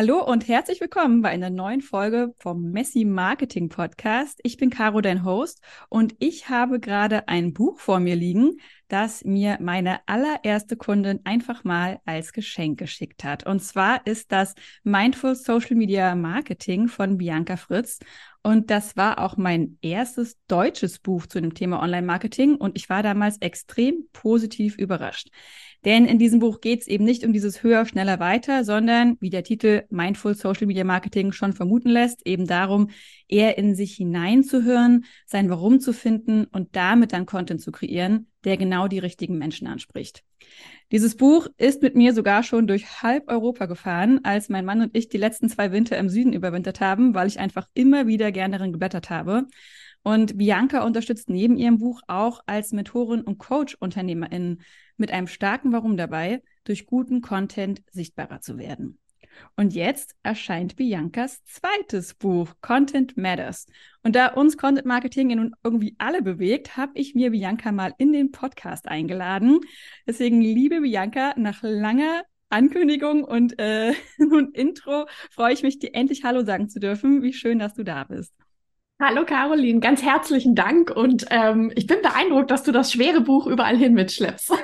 Hallo und herzlich willkommen bei einer neuen Folge vom Messi Marketing Podcast. Ich bin Caro, dein Host, und ich habe gerade ein Buch vor mir liegen, das mir meine allererste Kundin einfach mal als Geschenk geschickt hat. Und zwar ist das Mindful Social Media Marketing von Bianca Fritz. Und das war auch mein erstes deutsches Buch zu dem Thema Online-Marketing und ich war damals extrem positiv überrascht. Denn in diesem Buch geht es eben nicht um dieses höher, schneller, weiter, sondern, wie der Titel Mindful Social Media Marketing schon vermuten lässt, eben darum, eher in sich hineinzuhören, sein Warum zu finden und damit dann Content zu kreieren, der genau die richtigen Menschen anspricht. Dieses Buch ist mit mir sogar schon durch halb Europa gefahren, als mein Mann und ich die letzten zwei Winter im Süden überwintert haben, weil ich einfach immer wieder gerne darin geblättert habe. Und Bianca unterstützt neben ihrem Buch auch als Mentorin und Coach UnternehmerInnen mit einem starken Warum dabei, durch guten Content sichtbarer zu werden. Und jetzt erscheint Biancas zweites Buch, Content Matters. Und da uns Content Marketing nun irgendwie alle bewegt, habe ich mir Bianca mal in den Podcast eingeladen. Deswegen, liebe Bianca, nach langer Ankündigung und, äh, und Intro freue ich mich, dir endlich Hallo sagen zu dürfen. Wie schön, dass du da bist. Hallo Caroline, ganz herzlichen Dank und ähm, ich bin beeindruckt, dass du das schwere Buch überall hin mitschleppst.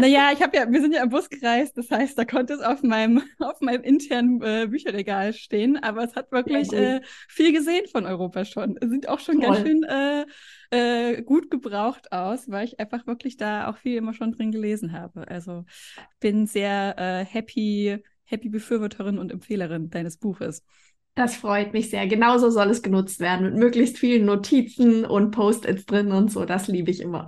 Naja, ich habe ja, wir sind ja im Bus gereist, das heißt, da konnte es auf meinem, auf meinem internen äh, Bücherregal stehen, aber es hat wirklich äh, viel gesehen von Europa schon. Es sieht auch schon Toll. ganz schön äh, äh, gut gebraucht aus, weil ich einfach wirklich da auch viel immer schon drin gelesen habe. Also bin sehr äh, happy, happy Befürworterin und Empfehlerin deines Buches. Das freut mich sehr. Genauso soll es genutzt werden mit möglichst vielen Notizen und Post-its drin und so. Das liebe ich immer.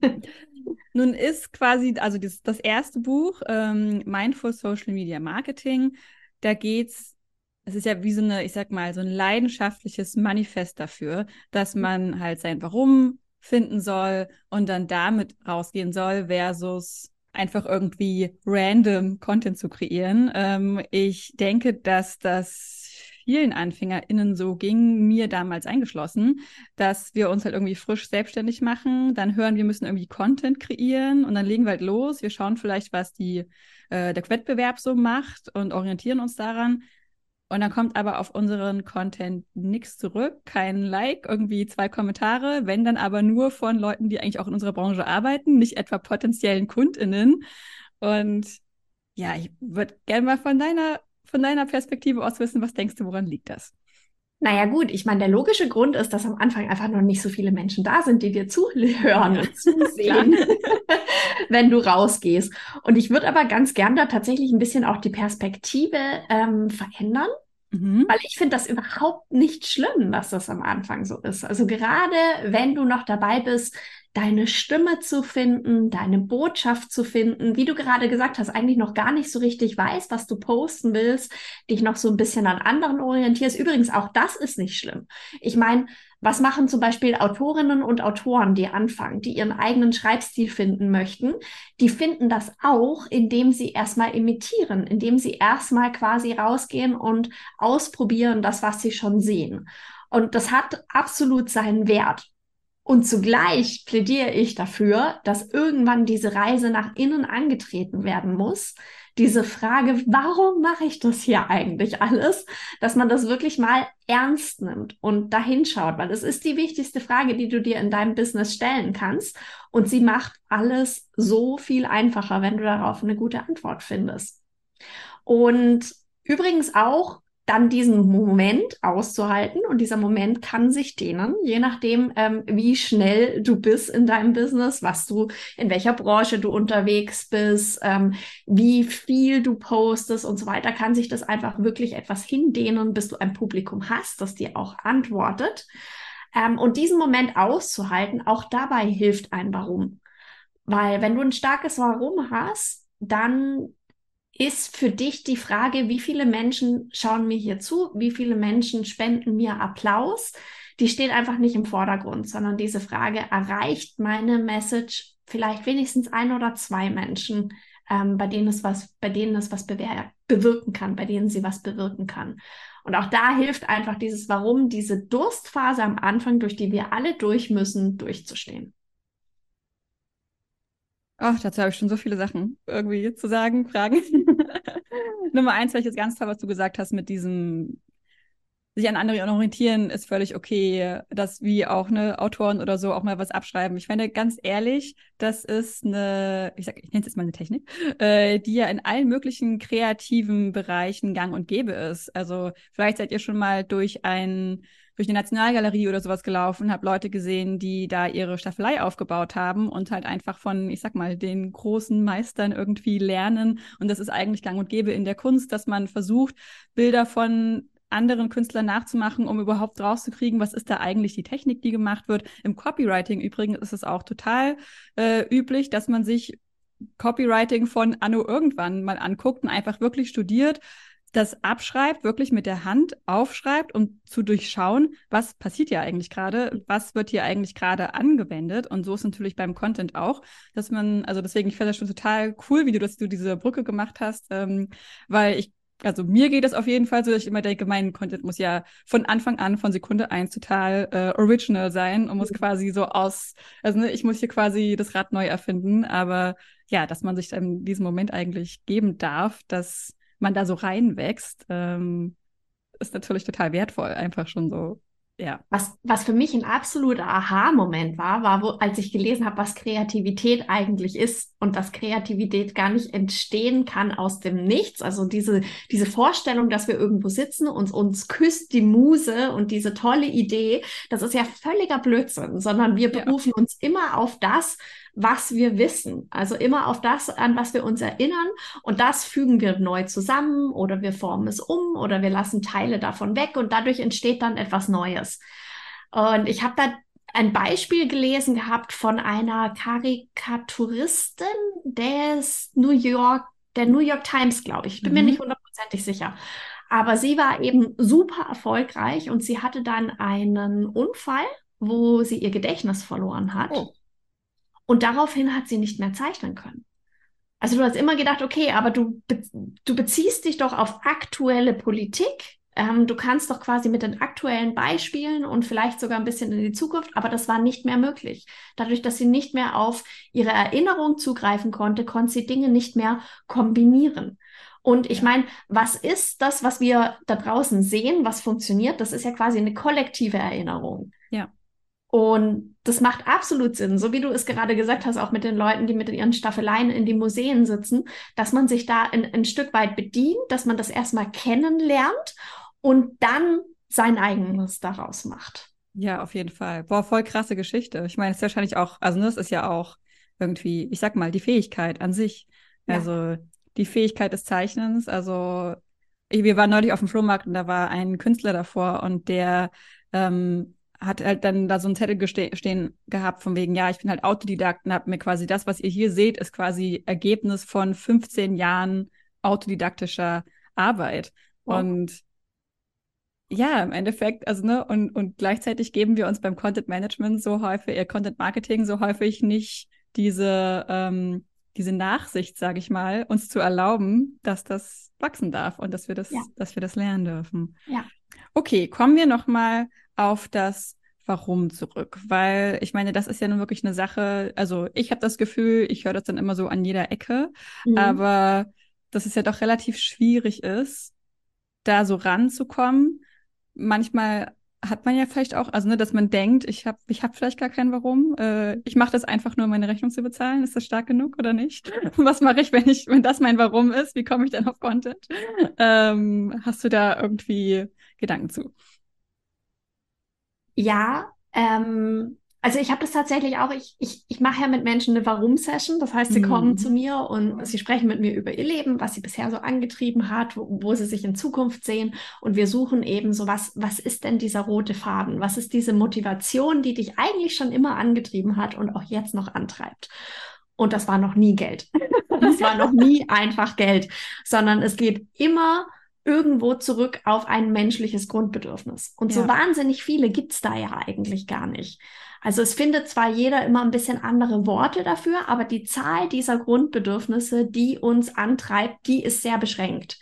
Nun ist quasi, also das, das erste Buch, ähm, Mindful Social Media Marketing, da geht's, es ist ja wie so eine, ich sag mal, so ein leidenschaftliches Manifest dafür, dass man halt sein Warum finden soll und dann damit rausgehen soll, versus einfach irgendwie random Content zu kreieren. Ähm, ich denke, dass das vielen AnfängerInnen so ging, mir damals eingeschlossen, dass wir uns halt irgendwie frisch selbstständig machen, dann hören, wir müssen irgendwie Content kreieren und dann legen wir halt los. Wir schauen vielleicht, was die, äh, der Wettbewerb so macht und orientieren uns daran. Und dann kommt aber auf unseren Content nichts zurück, kein Like, irgendwie zwei Kommentare, wenn dann aber nur von Leuten, die eigentlich auch in unserer Branche arbeiten, nicht etwa potenziellen KundInnen. Und ja, ich würde gerne mal von deiner von deiner Perspektive aus wissen, was denkst du, woran liegt das? Naja gut, ich meine, der logische Grund ist, dass am Anfang einfach noch nicht so viele Menschen da sind, die dir zuhören und zusehen, wenn du rausgehst. Und ich würde aber ganz gern da tatsächlich ein bisschen auch die Perspektive ähm, verändern. Mhm. Weil ich finde das überhaupt nicht schlimm, dass das am Anfang so ist. Also gerade wenn du noch dabei bist, deine Stimme zu finden, deine Botschaft zu finden, wie du gerade gesagt hast, eigentlich noch gar nicht so richtig weißt, was du posten willst, dich noch so ein bisschen an anderen orientierst. Übrigens, auch das ist nicht schlimm. Ich meine, was machen zum Beispiel Autorinnen und Autoren, die anfangen, die ihren eigenen Schreibstil finden möchten? Die finden das auch, indem sie erstmal imitieren, indem sie erstmal quasi rausgehen und ausprobieren das, was sie schon sehen. Und das hat absolut seinen Wert. Und zugleich plädiere ich dafür, dass irgendwann diese Reise nach innen angetreten werden muss. Diese Frage, warum mache ich das hier eigentlich alles? Dass man das wirklich mal ernst nimmt und dahin schaut, weil es ist die wichtigste Frage, die du dir in deinem Business stellen kannst. Und sie macht alles so viel einfacher, wenn du darauf eine gute Antwort findest. Und übrigens auch, dann diesen Moment auszuhalten und dieser Moment kann sich dehnen, je nachdem, ähm, wie schnell du bist in deinem Business, was du, in welcher Branche du unterwegs bist, ähm, wie viel du postest und so weiter, kann sich das einfach wirklich etwas hindehnen, bis du ein Publikum hast, das dir auch antwortet. Ähm, und diesen Moment auszuhalten, auch dabei hilft ein Warum. Weil wenn du ein starkes Warum hast, dann ist für dich die Frage, wie viele Menschen schauen mir hier zu, wie viele Menschen spenden mir Applaus, die steht einfach nicht im Vordergrund, sondern diese Frage, erreicht meine Message vielleicht wenigstens ein oder zwei Menschen, ähm, bei denen es was, bei denen es was bewirken kann, bei denen sie was bewirken kann. Und auch da hilft einfach dieses Warum, diese Durstphase am Anfang, durch die wir alle durch müssen, durchzustehen. Ach, dazu habe ich schon so viele Sachen irgendwie zu sagen, Fragen. Nummer eins, vielleicht ist ganz toll, was du gesagt hast mit diesem sich an anderen orientieren, ist völlig okay, dass wie auch eine Autoren oder so auch mal was abschreiben. Ich finde ganz ehrlich, das ist eine, ich sag, ich nenne es jetzt mal eine Technik, äh, die ja in allen möglichen kreativen Bereichen gang und gäbe ist. Also vielleicht seid ihr schon mal durch ein durch die Nationalgalerie oder sowas gelaufen, habe Leute gesehen, die da ihre Staffelei aufgebaut haben und halt einfach von, ich sag mal, den großen Meistern irgendwie lernen. Und das ist eigentlich gang und gäbe in der Kunst, dass man versucht, Bilder von anderen Künstlern nachzumachen, um überhaupt rauszukriegen, was ist da eigentlich die Technik, die gemacht wird. Im Copywriting übrigens ist es auch total äh, üblich, dass man sich Copywriting von Anno irgendwann mal anguckt und einfach wirklich studiert, das abschreibt, wirklich mit der Hand aufschreibt, um zu durchschauen, was passiert hier eigentlich gerade, was wird hier eigentlich gerade angewendet. Und so ist natürlich beim Content auch, dass man, also deswegen, ich finde das schon total cool, wie du, dass du diese Brücke gemacht hast, ähm, weil ich also mir geht es auf jeden Fall so, dass ich immer denke, mein Content muss ja von Anfang an, von Sekunde eins total äh, original sein und muss mhm. quasi so aus, also ne, ich muss hier quasi das Rad neu erfinden, aber ja, dass man sich dann in diesem Moment eigentlich geben darf, dass man da so reinwächst, ähm, ist natürlich total wertvoll, einfach schon so ja. Was, was für mich ein absoluter Aha-Moment war, war, wo, als ich gelesen habe, was Kreativität eigentlich ist und dass Kreativität gar nicht entstehen kann aus dem Nichts. Also diese, diese Vorstellung, dass wir irgendwo sitzen und uns küsst die Muse und diese tolle Idee, das ist ja völliger Blödsinn, sondern wir berufen ja. uns immer auf das, was wir wissen. Also immer auf das, an was wir uns erinnern. Und das fügen wir neu zusammen oder wir formen es um oder wir lassen Teile davon weg und dadurch entsteht dann etwas Neues. Und ich habe da ein Beispiel gelesen gehabt von einer Karikaturistin des New York, der New York Times, glaube ich. Ich bin mhm. mir nicht hundertprozentig sicher. Aber sie war eben super erfolgreich und sie hatte dann einen Unfall, wo sie ihr Gedächtnis verloren hat. Oh. Und daraufhin hat sie nicht mehr zeichnen können. Also du hast immer gedacht, okay, aber du, be du beziehst dich doch auf aktuelle Politik. Ähm, du kannst doch quasi mit den aktuellen Beispielen und vielleicht sogar ein bisschen in die Zukunft, aber das war nicht mehr möglich. Dadurch, dass sie nicht mehr auf ihre Erinnerung zugreifen konnte, konnte sie Dinge nicht mehr kombinieren. Und ich meine, was ist das, was wir da draußen sehen, was funktioniert? Das ist ja quasi eine kollektive Erinnerung. Ja. Und das macht absolut Sinn, so wie du es gerade gesagt hast, auch mit den Leuten, die mit ihren Staffeleien in die Museen sitzen, dass man sich da ein, ein Stück weit bedient, dass man das erstmal kennenlernt und dann sein eigenes daraus macht. Ja, auf jeden Fall. Boah, voll krasse Geschichte. Ich meine, es ist wahrscheinlich auch, also das ist ja auch irgendwie, ich sag mal, die Fähigkeit an sich. Ja. Also die Fähigkeit des Zeichnens. Also wir waren neulich auf dem Flohmarkt und da war ein Künstler davor und der ähm, hat halt dann da so einen Zettel stehen gehabt von wegen, ja, ich bin halt Autodidakt und habe mir quasi das, was ihr hier seht, ist quasi Ergebnis von 15 Jahren autodidaktischer Arbeit. Wow. Und ja, im Endeffekt, also ne, und, und gleichzeitig geben wir uns beim Content Management so häufig, äh, Content Marketing so häufig nicht diese, ähm, diese Nachsicht, sage ich mal, uns zu erlauben, dass das wachsen darf und dass wir das, ja. dass wir das lernen dürfen. Ja. Okay, kommen wir noch mal auf das Warum zurück, weil ich meine, das ist ja nun wirklich eine Sache. Also ich habe das Gefühl, ich höre das dann immer so an jeder Ecke, mhm. aber dass es ja doch relativ schwierig ist, da so ranzukommen. Manchmal hat man ja vielleicht auch, also ne, dass man denkt, ich habe ich hab vielleicht gar kein Warum. Äh, ich mache das einfach nur, um meine Rechnung zu bezahlen. Ist das stark genug oder nicht? Was mache ich, wenn ich, wenn das mein Warum ist? Wie komme ich dann auf Content? Ähm, hast du da irgendwie Gedanken zu? Ja, ähm, also ich habe das tatsächlich auch, ich, ich, ich mache ja mit Menschen eine Warum-Session. Das heißt, sie mhm. kommen zu mir und sie sprechen mit mir über ihr Leben, was sie bisher so angetrieben hat, wo, wo sie sich in Zukunft sehen. Und wir suchen eben so, was, was ist denn dieser rote Faden? Was ist diese Motivation, die dich eigentlich schon immer angetrieben hat und auch jetzt noch antreibt? Und das war noch nie Geld. Das war noch nie einfach Geld, sondern es geht immer irgendwo zurück auf ein menschliches Grundbedürfnis. Und ja. so wahnsinnig viele gibt's da ja eigentlich gar nicht. Also es findet zwar jeder immer ein bisschen andere Worte dafür, aber die Zahl dieser Grundbedürfnisse, die uns antreibt, die ist sehr beschränkt.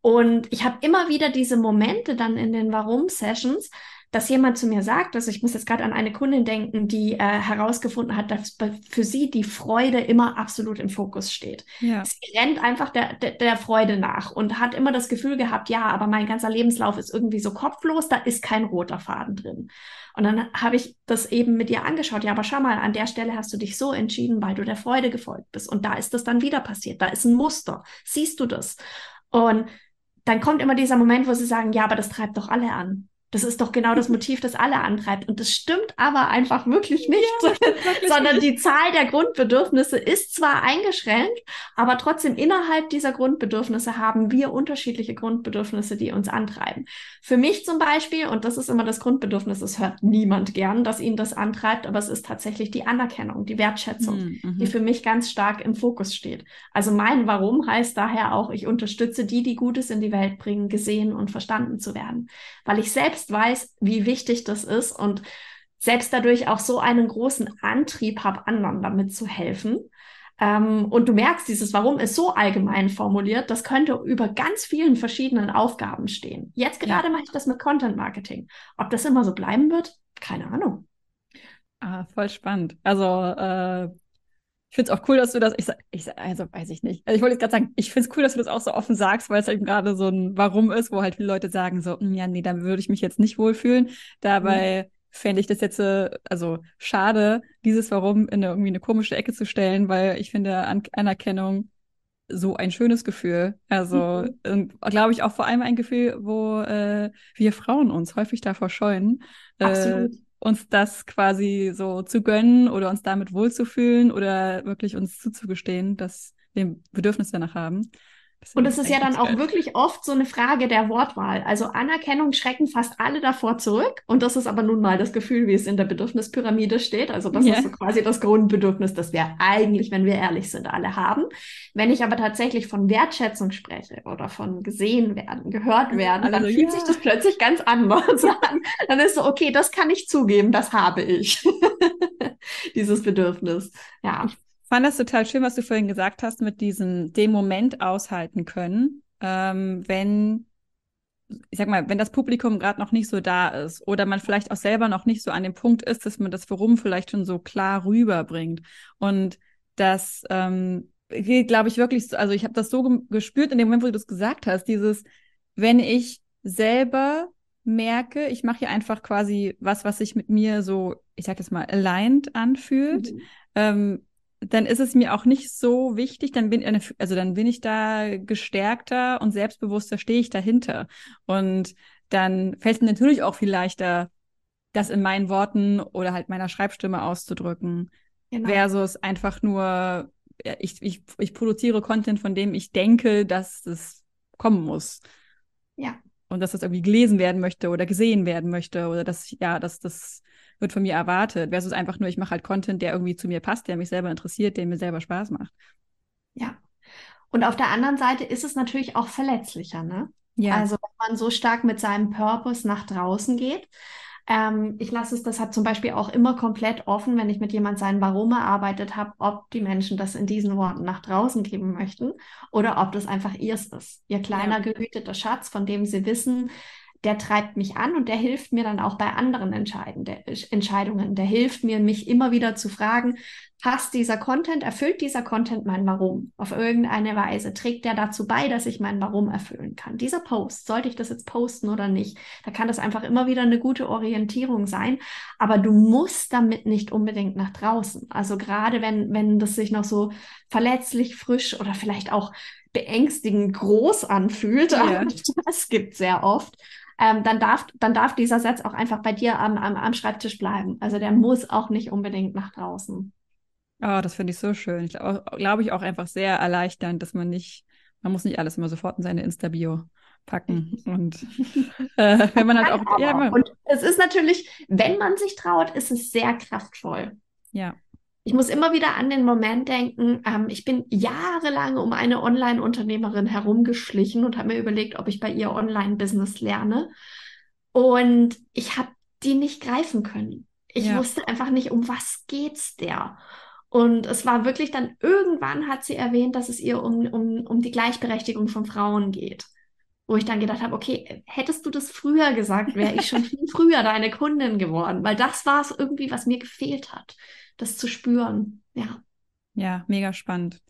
Und ich habe immer wieder diese Momente dann in den Warum-Sessions, dass jemand zu mir sagt, also ich muss jetzt gerade an eine Kundin denken, die äh, herausgefunden hat, dass für sie die Freude immer absolut im Fokus steht. Ja. Sie rennt einfach der, der, der Freude nach und hat immer das Gefühl gehabt, ja, aber mein ganzer Lebenslauf ist irgendwie so kopflos, da ist kein roter Faden drin. Und dann habe ich das eben mit ihr angeschaut. Ja, aber schau mal, an der Stelle hast du dich so entschieden, weil du der Freude gefolgt bist. Und da ist das dann wieder passiert. Da ist ein Muster. Siehst du das? Und dann kommt immer dieser Moment, wo sie sagen, ja, aber das treibt doch alle an. Das ist doch genau das Motiv, das alle antreibt. Und das stimmt aber einfach wirklich nicht, ja, wirklich sondern nicht. die Zahl der Grundbedürfnisse ist zwar eingeschränkt, aber trotzdem innerhalb dieser Grundbedürfnisse haben wir unterschiedliche Grundbedürfnisse, die uns antreiben. Für mich zum Beispiel, und das ist immer das Grundbedürfnis, das hört niemand gern, dass ihn das antreibt, aber es ist tatsächlich die Anerkennung, die Wertschätzung, hm, mhm. die für mich ganz stark im Fokus steht. Also mein Warum heißt daher auch, ich unterstütze die, die Gutes in die Welt bringen, gesehen und verstanden zu werden, weil ich selbst selbst weiß, wie wichtig das ist und selbst dadurch auch so einen großen Antrieb habe, anderen damit zu helfen. Ähm, und du merkst, dieses Warum ist so allgemein formuliert, das könnte über ganz vielen verschiedenen Aufgaben stehen. Jetzt gerade ja. mache ich das mit Content Marketing. Ob das immer so bleiben wird, keine Ahnung. Ah, voll spannend. Also äh, ich finde es auch cool, dass du das, ich, ich also weiß ich nicht. Also ich wollte jetzt gerade sagen, ich finde es cool, dass du das auch so offen sagst, weil es halt gerade so ein Warum ist, wo halt viele Leute sagen so, hm, ja, nee, da würde ich mich jetzt nicht wohlfühlen. Dabei mhm. fände ich das jetzt, äh, also schade, dieses Warum in eine, irgendwie eine komische Ecke zu stellen, weil ich finde An Anerkennung so ein schönes Gefühl. Also, mhm. glaube ich, auch vor allem ein Gefühl, wo äh, wir Frauen uns häufig davor scheuen. Äh, Absolut. Äh, uns das quasi so zu gönnen oder uns damit wohlzufühlen oder wirklich uns zuzugestehen, dass wir ein Bedürfnis danach haben. Und es ist ja dann auch wirklich oft so eine Frage der Wortwahl. Also Anerkennung schrecken fast alle davor zurück. Und das ist aber nun mal das Gefühl, wie es in der Bedürfnispyramide steht. Also das yeah. ist so quasi das Grundbedürfnis, das wir eigentlich, wenn wir ehrlich sind, alle haben. Wenn ich aber tatsächlich von Wertschätzung spreche oder von gesehen werden, gehört werden, also, dann fühlt ja. sich das plötzlich ganz anders an. Dann ist so, okay, das kann ich zugeben, das habe ich. Dieses Bedürfnis. Ja fand das total schön, was du vorhin gesagt hast, mit diesem den Moment aushalten können, ähm, wenn ich sag mal, wenn das Publikum gerade noch nicht so da ist oder man vielleicht auch selber noch nicht so an dem Punkt ist, dass man das Warum vielleicht schon so klar rüberbringt. Und das ähm, geht, glaube ich, wirklich, so, also ich habe das so ge gespürt in dem Moment, wo du das gesagt hast, dieses, wenn ich selber merke, ich mache hier einfach quasi was, was sich mit mir so, ich sag jetzt mal, aligned anfühlt, mhm. ähm, dann ist es mir auch nicht so wichtig, dann bin, also dann bin ich da gestärkter und selbstbewusster stehe ich dahinter. Und dann fällt es mir natürlich auch viel leichter, das in meinen Worten oder halt meiner Schreibstimme auszudrücken. Genau. Versus einfach nur, ich, ich, ich produziere Content, von dem ich denke, dass es kommen muss. Ja. Und dass das irgendwie gelesen werden möchte oder gesehen werden möchte oder dass, ja, dass das wird von mir erwartet, versus einfach nur, ich mache halt Content, der irgendwie zu mir passt, der mich selber interessiert, der mir selber Spaß macht. Ja. Und auf der anderen Seite ist es natürlich auch verletzlicher, ne? Ja. Also wenn man so stark mit seinem Purpose nach draußen geht. Ähm, ich lasse es deshalb zum Beispiel auch immer komplett offen, wenn ich mit jemand sein Warum erarbeitet habe, ob die Menschen das in diesen Worten nach draußen geben möchten oder ob das einfach ihrs ist. Ihr kleiner ja. gehüteter Schatz, von dem sie wissen, der treibt mich an und der hilft mir dann auch bei anderen Entscheidungen. Der hilft mir, mich immer wieder zu fragen, passt dieser Content, erfüllt dieser Content mein Warum auf irgendeine Weise? Trägt der dazu bei, dass ich mein Warum erfüllen kann? Dieser Post, sollte ich das jetzt posten oder nicht? Da kann das einfach immer wieder eine gute Orientierung sein, aber du musst damit nicht unbedingt nach draußen. Also gerade wenn, wenn das sich noch so verletzlich, frisch oder vielleicht auch beängstigend groß anfühlt, ja. das gibt sehr oft, ähm, dann, darf, dann darf dieser Satz auch einfach bei dir am, am, am Schreibtisch bleiben. Also der muss auch nicht unbedingt nach draußen. Oh, das finde ich so schön. Ich glaube glaub ich auch einfach sehr erleichternd, dass man nicht, man muss nicht alles immer sofort in seine Insta-Bio packen. Und äh, wenn man halt auch. Ja, man, und es ist natürlich, wenn man sich traut, ist es sehr kraftvoll. Ja ich muss immer wieder an den Moment denken, ähm, ich bin jahrelang um eine Online-Unternehmerin herumgeschlichen und habe mir überlegt, ob ich bei ihr Online-Business lerne. Und ich habe die nicht greifen können. Ich ja. wusste einfach nicht, um was geht's der. Und es war wirklich dann, irgendwann hat sie erwähnt, dass es ihr um, um, um die Gleichberechtigung von Frauen geht. wo ich dann gedacht habe, okay, hättest du das früher gesagt, wäre ich schon viel früher deine Kundin geworden, weil das war es irgendwie, was mir gefehlt hat, das zu spüren. Ja. Ja, mega spannend.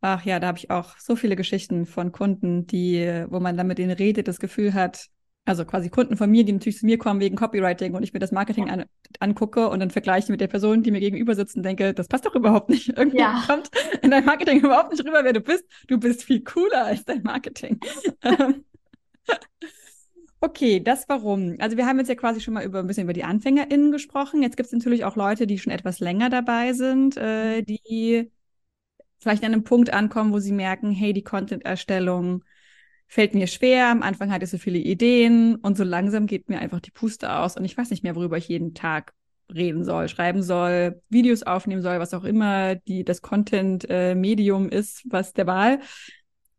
Ach ja, da habe ich auch so viele Geschichten von Kunden, die, wo man dann mit denen redet, das Gefühl hat, also quasi Kunden von mir, die natürlich zu mir kommen wegen Copywriting und ich mir das Marketing ja. an, angucke und dann vergleiche mit der Person, die mir gegenüber sitzt und denke, das passt doch überhaupt nicht. Irgendwie ja. kommt in dein Marketing überhaupt nicht rüber, wer du bist. Du bist viel cooler als dein Marketing. okay, das warum. Also wir haben jetzt ja quasi schon mal über ein bisschen über die AnfängerInnen gesprochen. Jetzt gibt es natürlich auch Leute, die schon etwas länger dabei sind, äh, die vielleicht an einem Punkt ankommen, wo sie merken, hey, die Content-Erstellung fällt mir schwer. Am Anfang hatte ich so viele Ideen und so langsam geht mir einfach die Puste aus und ich weiß nicht mehr, worüber ich jeden Tag reden soll, schreiben soll, Videos aufnehmen soll, was auch immer die das Content-Medium äh, ist, was der Wahl.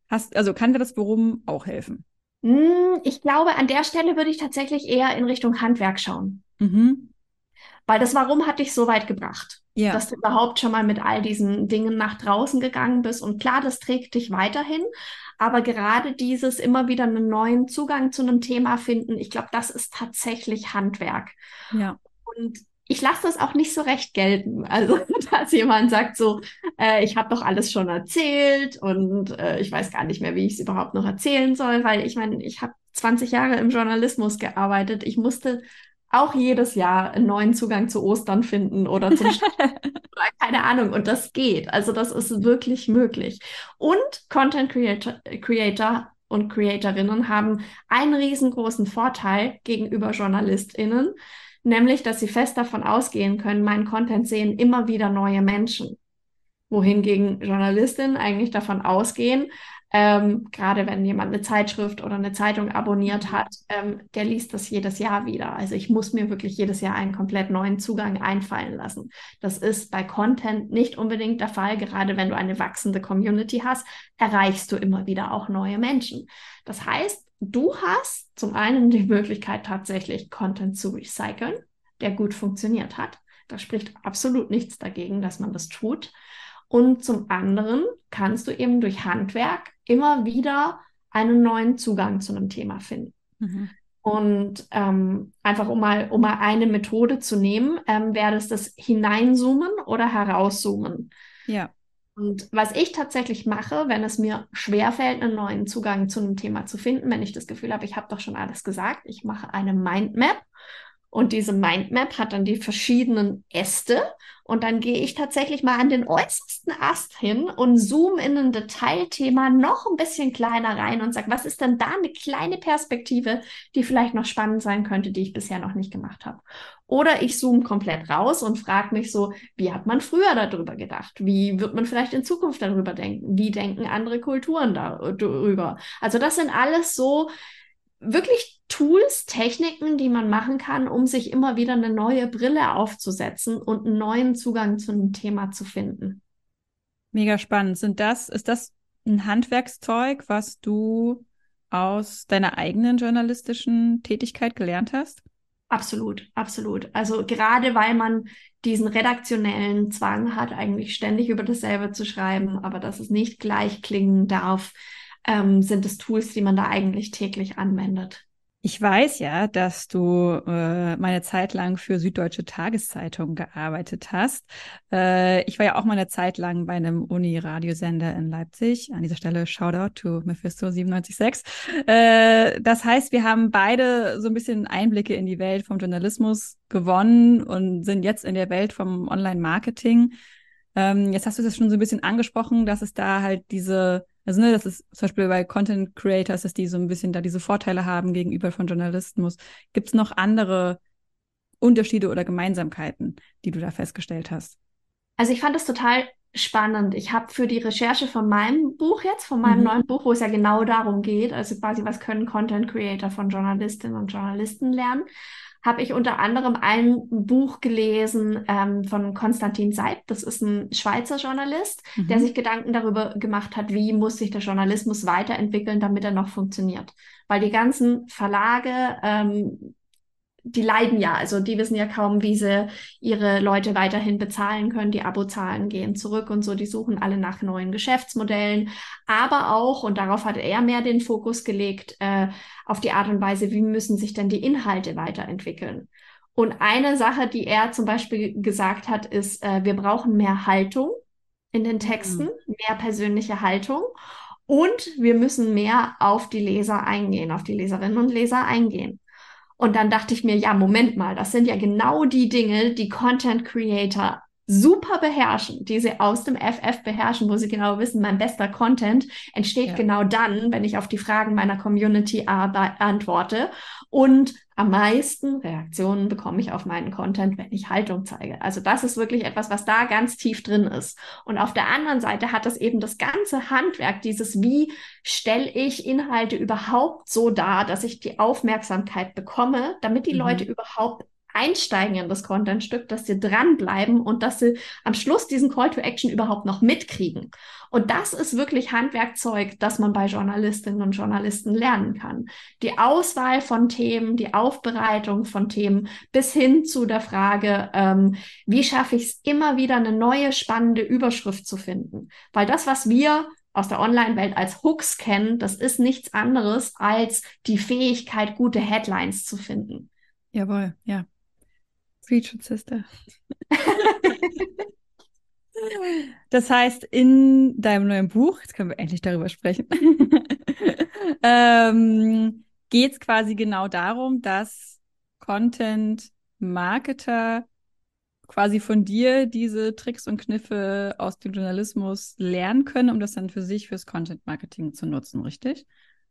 Hast, also kann dir das Warum auch helfen? Hm, ich glaube, an der Stelle würde ich tatsächlich eher in Richtung Handwerk schauen. Mhm. Weil das Warum hat dich so weit gebracht, ja. dass du überhaupt schon mal mit all diesen Dingen nach draußen gegangen bist. Und klar, das trägt dich weiterhin. Aber gerade dieses immer wieder einen neuen Zugang zu einem Thema finden, ich glaube, das ist tatsächlich Handwerk. Ja. Und ich lasse das auch nicht so recht gelten. Also, dass jemand sagt so, äh, ich habe doch alles schon erzählt und äh, ich weiß gar nicht mehr, wie ich es überhaupt noch erzählen soll, weil ich meine, ich habe 20 Jahre im Journalismus gearbeitet. Ich musste auch jedes Jahr einen neuen Zugang zu Ostern finden oder zum keine Ahnung. Und das geht. Also das ist wirklich möglich. Und Content Creator, Creator und Creatorinnen haben einen riesengroßen Vorteil gegenüber JournalistInnen, nämlich, dass sie fest davon ausgehen können, meinen Content sehen immer wieder neue Menschen. Wohingegen Journalistinnen eigentlich davon ausgehen, ähm, gerade wenn jemand eine Zeitschrift oder eine Zeitung abonniert mhm. hat, ähm, der liest das jedes Jahr wieder. Also ich muss mir wirklich jedes Jahr einen komplett neuen Zugang einfallen lassen. Das ist bei Content nicht unbedingt der Fall. Gerade wenn du eine wachsende Community hast, erreichst du immer wieder auch neue Menschen. Das heißt, du hast zum einen die Möglichkeit, tatsächlich Content zu recyceln, der gut funktioniert hat. Da spricht absolut nichts dagegen, dass man das tut. Und zum anderen kannst du eben durch Handwerk immer wieder einen neuen Zugang zu einem Thema finden. Mhm. Und ähm, einfach um mal, um mal eine Methode zu nehmen, ähm, wäre das das Hineinzoomen oder Herauszoomen. Ja. Und was ich tatsächlich mache, wenn es mir schwerfällt, einen neuen Zugang zu einem Thema zu finden, wenn ich das Gefühl habe, ich habe doch schon alles gesagt, ich mache eine Mindmap und diese Mindmap hat dann die verschiedenen Äste. Und dann gehe ich tatsächlich mal an den äußersten Ast hin und zoome in ein Detailthema noch ein bisschen kleiner rein und sage, was ist denn da eine kleine Perspektive, die vielleicht noch spannend sein könnte, die ich bisher noch nicht gemacht habe. Oder ich zoome komplett raus und frage mich so, wie hat man früher darüber gedacht? Wie wird man vielleicht in Zukunft darüber denken? Wie denken andere Kulturen darüber? Also das sind alles so wirklich Tools, Techniken, die man machen kann, um sich immer wieder eine neue Brille aufzusetzen und einen neuen Zugang zu einem Thema zu finden. Mega spannend. Sind das, ist das ein Handwerkszeug, was du aus deiner eigenen journalistischen Tätigkeit gelernt hast? Absolut, absolut. Also gerade weil man diesen redaktionellen Zwang hat, eigentlich ständig über dasselbe zu schreiben, aber dass es nicht gleich klingen darf, ähm, sind es Tools, die man da eigentlich täglich anwendet. Ich weiß ja, dass du äh, meine Zeit lang für Süddeutsche Tageszeitung gearbeitet hast. Äh, ich war ja auch mal eine Zeit lang bei einem Uni-Radiosender in Leipzig. An dieser Stelle Shoutout to Mephisto 976. Äh, das heißt, wir haben beide so ein bisschen Einblicke in die Welt vom Journalismus gewonnen und sind jetzt in der Welt vom Online-Marketing. Ähm, jetzt hast du das schon so ein bisschen angesprochen, dass es da halt diese also, ne, das ist zum Beispiel bei Content Creators, dass die so ein bisschen da diese Vorteile haben gegenüber von Journalismus. Gibt es noch andere Unterschiede oder Gemeinsamkeiten, die du da festgestellt hast? Also, ich fand das total spannend. Ich habe für die Recherche von meinem Buch jetzt, von meinem mhm. neuen Buch, wo es ja genau darum geht, also quasi, was können Content Creator von Journalistinnen und Journalisten lernen, habe ich unter anderem ein Buch gelesen ähm, von Konstantin Seib. Das ist ein Schweizer Journalist, mhm. der sich Gedanken darüber gemacht hat, wie muss sich der Journalismus weiterentwickeln, damit er noch funktioniert. Weil die ganzen Verlage, ähm, die leiden ja. Also die wissen ja kaum, wie sie ihre Leute weiterhin bezahlen können. Die Abozahlen gehen zurück und so. Die suchen alle nach neuen Geschäftsmodellen. Aber auch, und darauf hat er mehr den Fokus gelegt, äh, auf die Art und Weise, wie müssen sich denn die Inhalte weiterentwickeln. Und eine Sache, die er zum Beispiel gesagt hat, ist, äh, wir brauchen mehr Haltung in den Texten, mhm. mehr persönliche Haltung. Und wir müssen mehr auf die Leser eingehen, auf die Leserinnen und Leser eingehen. Und dann dachte ich mir, ja, Moment mal, das sind ja genau die Dinge, die Content Creator super beherrschen, die sie aus dem FF beherrschen, wo sie genau wissen, mein bester Content entsteht ja. genau dann, wenn ich auf die Fragen meiner Community antworte. Und am meisten Reaktionen bekomme ich auf meinen Content, wenn ich Haltung zeige. Also das ist wirklich etwas, was da ganz tief drin ist. Und auf der anderen Seite hat das eben das ganze Handwerk, dieses wie stelle ich Inhalte überhaupt so dar, dass ich die Aufmerksamkeit bekomme, damit die mhm. Leute überhaupt einsteigen in das Contentstück, dass sie dranbleiben und dass sie am Schluss diesen Call to Action überhaupt noch mitkriegen. Und das ist wirklich Handwerkzeug, das man bei Journalistinnen und Journalisten lernen kann. Die Auswahl von Themen, die Aufbereitung von Themen bis hin zu der Frage, ähm, wie schaffe ich es immer wieder eine neue spannende Überschrift zu finden. Weil das, was wir aus der Online-Welt als Hooks kennen, das ist nichts anderes als die Fähigkeit, gute Headlines zu finden. Jawohl, ja. Preach Sister. das heißt, in deinem neuen Buch, jetzt können wir endlich darüber sprechen, ähm, geht es quasi genau darum, dass Content-Marketer quasi von dir diese Tricks und Kniffe aus dem Journalismus lernen können, um das dann für sich fürs Content-Marketing zu nutzen, richtig?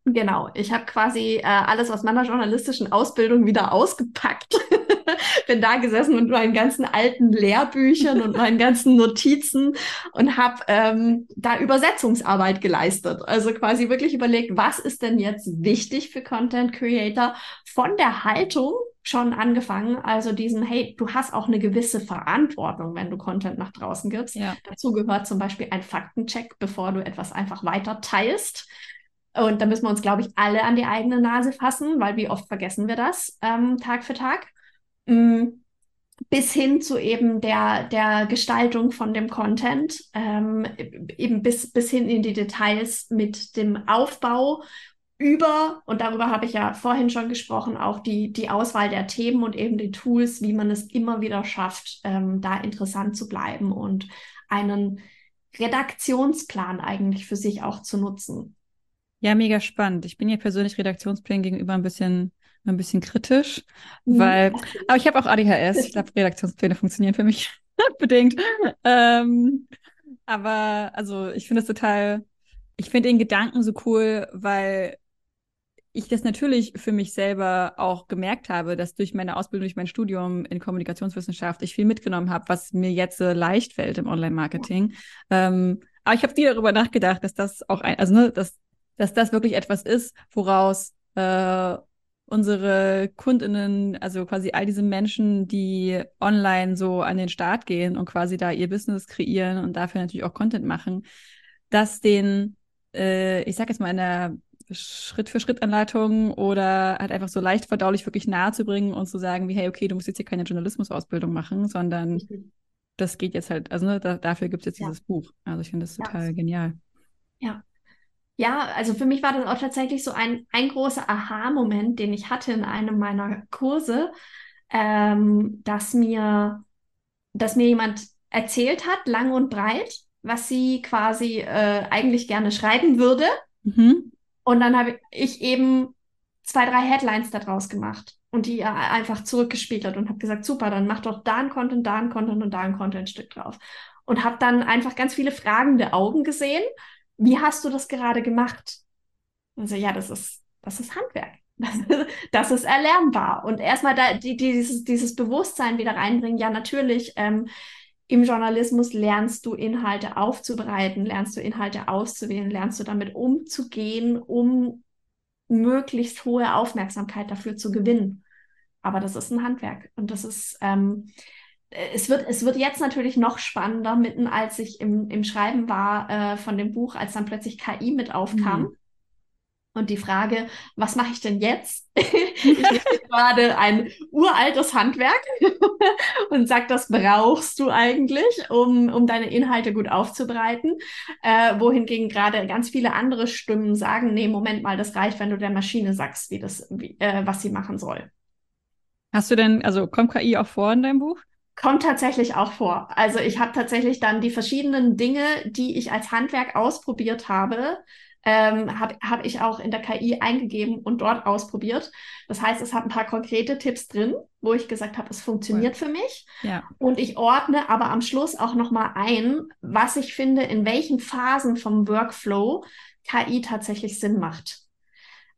Genau, ich habe quasi äh, alles aus meiner journalistischen Ausbildung wieder ausgepackt. Bin da gesessen mit meinen ganzen alten Lehrbüchern und meinen ganzen Notizen und habe ähm, da Übersetzungsarbeit geleistet. Also quasi wirklich überlegt, was ist denn jetzt wichtig für Content Creator von der Haltung schon angefangen. Also diesen, hey, du hast auch eine gewisse Verantwortung, wenn du Content nach draußen gibst. Ja. Dazu gehört zum Beispiel ein Faktencheck, bevor du etwas einfach weiter teilst. Und da müssen wir uns, glaube ich, alle an die eigene Nase fassen, weil wie oft vergessen wir das ähm, Tag für Tag. Mhm. Bis hin zu eben der, der Gestaltung von dem Content, ähm, eben bis, bis hin in die Details mit dem Aufbau über, und darüber habe ich ja vorhin schon gesprochen, auch die, die Auswahl der Themen und eben die Tools, wie man es immer wieder schafft, ähm, da interessant zu bleiben und einen Redaktionsplan eigentlich für sich auch zu nutzen. Ja, mega spannend. Ich bin ja persönlich Redaktionsplänen gegenüber ein bisschen, ein bisschen kritisch, mhm. weil, aber ich habe auch ADHS. Ich glaube, Redaktionspläne funktionieren für mich bedingt. Ähm, aber also ich finde es total, ich finde den Gedanken so cool, weil ich das natürlich für mich selber auch gemerkt habe, dass durch meine Ausbildung, durch mein Studium in Kommunikationswissenschaft ich viel mitgenommen habe, was mir jetzt so leicht fällt im Online-Marketing. Ja. Ähm, aber ich habe nie darüber nachgedacht, dass das auch ein, also ne, dass dass das wirklich etwas ist, woraus äh, unsere Kundinnen, also quasi all diese Menschen, die online so an den Start gehen und quasi da ihr Business kreieren und dafür natürlich auch Content machen, dass den, äh, ich sag jetzt mal in der Schritt-für-Schritt-Anleitung oder halt einfach so leicht verdaulich wirklich nahe zu bringen und zu sagen, wie, hey, okay, du musst jetzt hier keine Journalismusausbildung machen, sondern mhm. das geht jetzt halt, also ne, da, dafür gibt es jetzt ja. dieses Buch. Also ich finde das total ja. genial. Ja, ja, also für mich war das auch tatsächlich so ein, ein großer Aha-Moment, den ich hatte in einem meiner Kurse, ähm, dass mir, dass mir jemand erzählt hat, lang und breit, was sie quasi äh, eigentlich gerne schreiben würde. Mhm. Und dann habe ich eben zwei, drei Headlines daraus gemacht und die einfach zurückgespiegelt und habe gesagt, super, dann mach doch da ein Content, da ein Content und da ein Content-Stück drauf. Und habe dann einfach ganz viele fragende Augen gesehen wie hast du das gerade gemacht? Und so, ja, das ist, das ist Handwerk. Das, das ist erlernbar. Und erstmal da, die, dieses, dieses Bewusstsein wieder reinbringen, ja, natürlich, ähm, im Journalismus lernst du Inhalte aufzubereiten, lernst du Inhalte auszuwählen, lernst du damit umzugehen, um möglichst hohe Aufmerksamkeit dafür zu gewinnen. Aber das ist ein Handwerk und das ist, ähm, es wird, es wird jetzt natürlich noch spannender, mitten als ich im, im Schreiben war äh, von dem Buch, als dann plötzlich KI mit aufkam. Mhm. Und die Frage, was mache ich denn jetzt? ich gerade ein uraltes Handwerk und sage, das brauchst du eigentlich, um, um deine Inhalte gut aufzubereiten. Äh, wohingegen gerade ganz viele andere Stimmen sagen, nee, Moment mal, das reicht, wenn du der Maschine sagst, wie das, wie, äh, was sie machen soll. Hast du denn, also kommt KI auch vor in deinem Buch? Kommt tatsächlich auch vor. Also ich habe tatsächlich dann die verschiedenen Dinge, die ich als Handwerk ausprobiert habe, ähm, habe hab ich auch in der KI eingegeben und dort ausprobiert. Das heißt, es hat ein paar konkrete Tipps drin, wo ich gesagt habe, es funktioniert cool. für mich. Ja. Und ich ordne aber am Schluss auch nochmal ein, was ich finde, in welchen Phasen vom Workflow KI tatsächlich Sinn macht.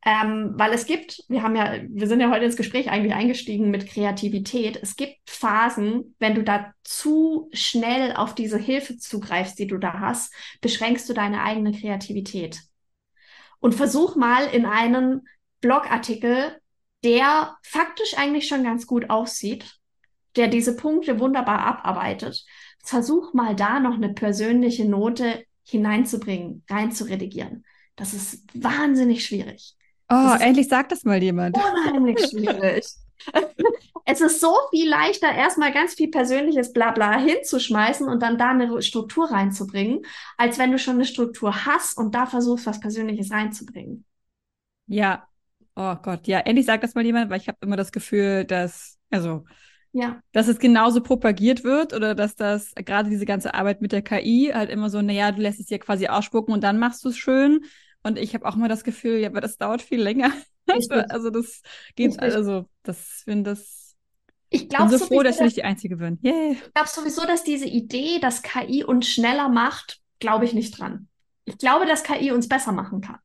Ähm, weil es gibt, wir haben ja, wir sind ja heute ins Gespräch eigentlich eingestiegen mit Kreativität. Es gibt Phasen, wenn du da zu schnell auf diese Hilfe zugreifst, die du da hast, beschränkst du deine eigene Kreativität. Und versuch mal in einem Blogartikel, der faktisch eigentlich schon ganz gut aussieht, der diese Punkte wunderbar abarbeitet, versuch mal da noch eine persönliche Note hineinzubringen, reinzuredigieren. Das ist wahnsinnig schwierig. Oh, endlich sagt das mal jemand. Unheimlich schwierig. es ist so viel leichter, erstmal ganz viel persönliches Blabla hinzuschmeißen und dann da eine Struktur reinzubringen, als wenn du schon eine Struktur hast und da versuchst, was Persönliches reinzubringen. Ja. Oh Gott, ja, endlich sagt das mal jemand, weil ich habe immer das Gefühl, dass, also, ja. dass es genauso propagiert wird oder dass das gerade diese ganze Arbeit mit der KI halt immer so, naja, du lässt es dir quasi ausspucken und dann machst du es schön. Und ich habe auch immer das Gefühl, ja, aber das dauert viel länger. also das geht, also das finde das. Ich glaube so froh, dass ich nicht die Einzige bin. Yeah. Ich glaube sowieso, dass diese Idee, dass KI uns schneller macht, glaube ich nicht dran. Ich glaube, dass KI uns besser machen kann.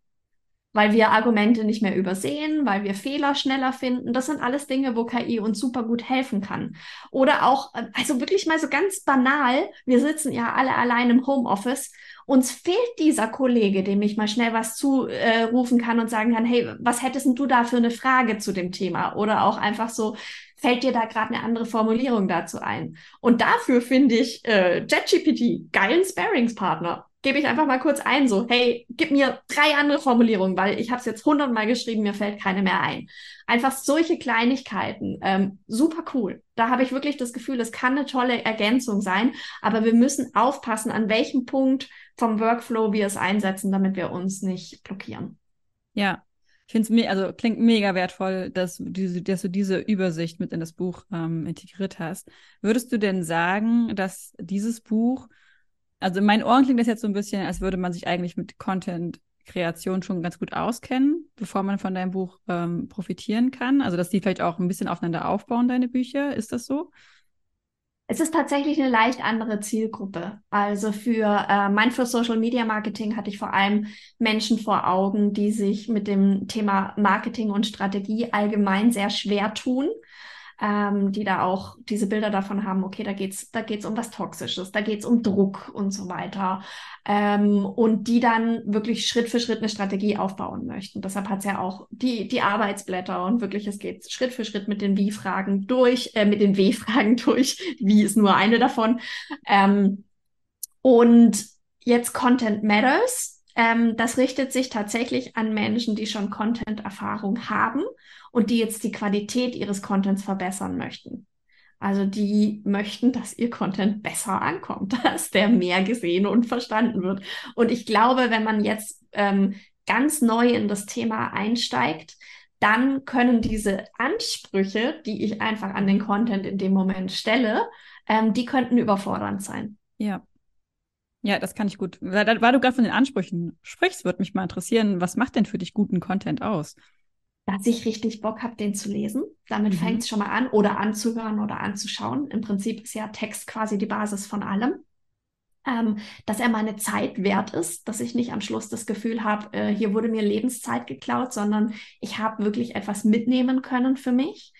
Weil wir Argumente nicht mehr übersehen, weil wir Fehler schneller finden. Das sind alles Dinge, wo KI uns super gut helfen kann. Oder auch, also wirklich mal so ganz banal, wir sitzen ja alle allein im Homeoffice uns fehlt dieser Kollege, dem ich mal schnell was zurufen äh, kann und sagen kann, hey, was hättest du da für eine Frage zu dem Thema? Oder auch einfach so, fällt dir da gerade eine andere Formulierung dazu ein? Und dafür finde ich äh, JetGPT geilen Sparingspartner. Gebe ich einfach mal kurz ein, so, hey, gib mir drei andere Formulierungen, weil ich habe es jetzt hundertmal geschrieben, mir fällt keine mehr ein. Einfach solche Kleinigkeiten, ähm, super cool. Da habe ich wirklich das Gefühl, es kann eine tolle Ergänzung sein, aber wir müssen aufpassen, an welchem Punkt vom Workflow wir es einsetzen, damit wir uns nicht blockieren. Ja, ich finde es me also klingt mega wertvoll, dass du, diese, dass du diese Übersicht mit in das Buch ähm, integriert hast. Würdest du denn sagen, dass dieses Buch, also in meinen Ohren klingt das jetzt so ein bisschen, als würde man sich eigentlich mit Content-Kreation schon ganz gut auskennen, bevor man von deinem Buch ähm, profitieren kann. Also dass die vielleicht auch ein bisschen aufeinander aufbauen, deine Bücher. Ist das so? Es ist tatsächlich eine leicht andere Zielgruppe. Also für äh, Mindful Social Media Marketing hatte ich vor allem Menschen vor Augen, die sich mit dem Thema Marketing und Strategie allgemein sehr schwer tun ähm, die da auch diese Bilder davon haben, okay, da geht's, da geht's um was Toxisches, da geht's um Druck und so weiter. Ähm, und die dann wirklich Schritt für Schritt eine Strategie aufbauen möchten. Deshalb hat's ja auch die, die Arbeitsblätter und wirklich, es geht Schritt für Schritt mit den Wie-Fragen durch, äh, mit den W-Fragen durch. Wie ist nur eine davon. Ähm, und jetzt Content Matters. Ähm, das richtet sich tatsächlich an Menschen, die schon Content-Erfahrung haben und die jetzt die Qualität ihres Contents verbessern möchten. Also die möchten, dass ihr Content besser ankommt, dass der mehr gesehen und verstanden wird. Und ich glaube, wenn man jetzt ähm, ganz neu in das Thema einsteigt, dann können diese Ansprüche, die ich einfach an den Content in dem Moment stelle, ähm, die könnten überfordernd sein. Ja. Ja, das kann ich gut. Weil, weil du gerade von den Ansprüchen sprichst, würde mich mal interessieren, was macht denn für dich guten Content aus? Dass ich richtig Bock habe, den zu lesen. Damit mhm. fängt es schon mal an oder anzuhören oder anzuschauen. Im Prinzip ist ja Text quasi die Basis von allem. Ähm, dass er meine Zeit wert ist, dass ich nicht am Schluss das Gefühl habe, äh, hier wurde mir Lebenszeit geklaut, sondern ich habe wirklich etwas mitnehmen können für mich,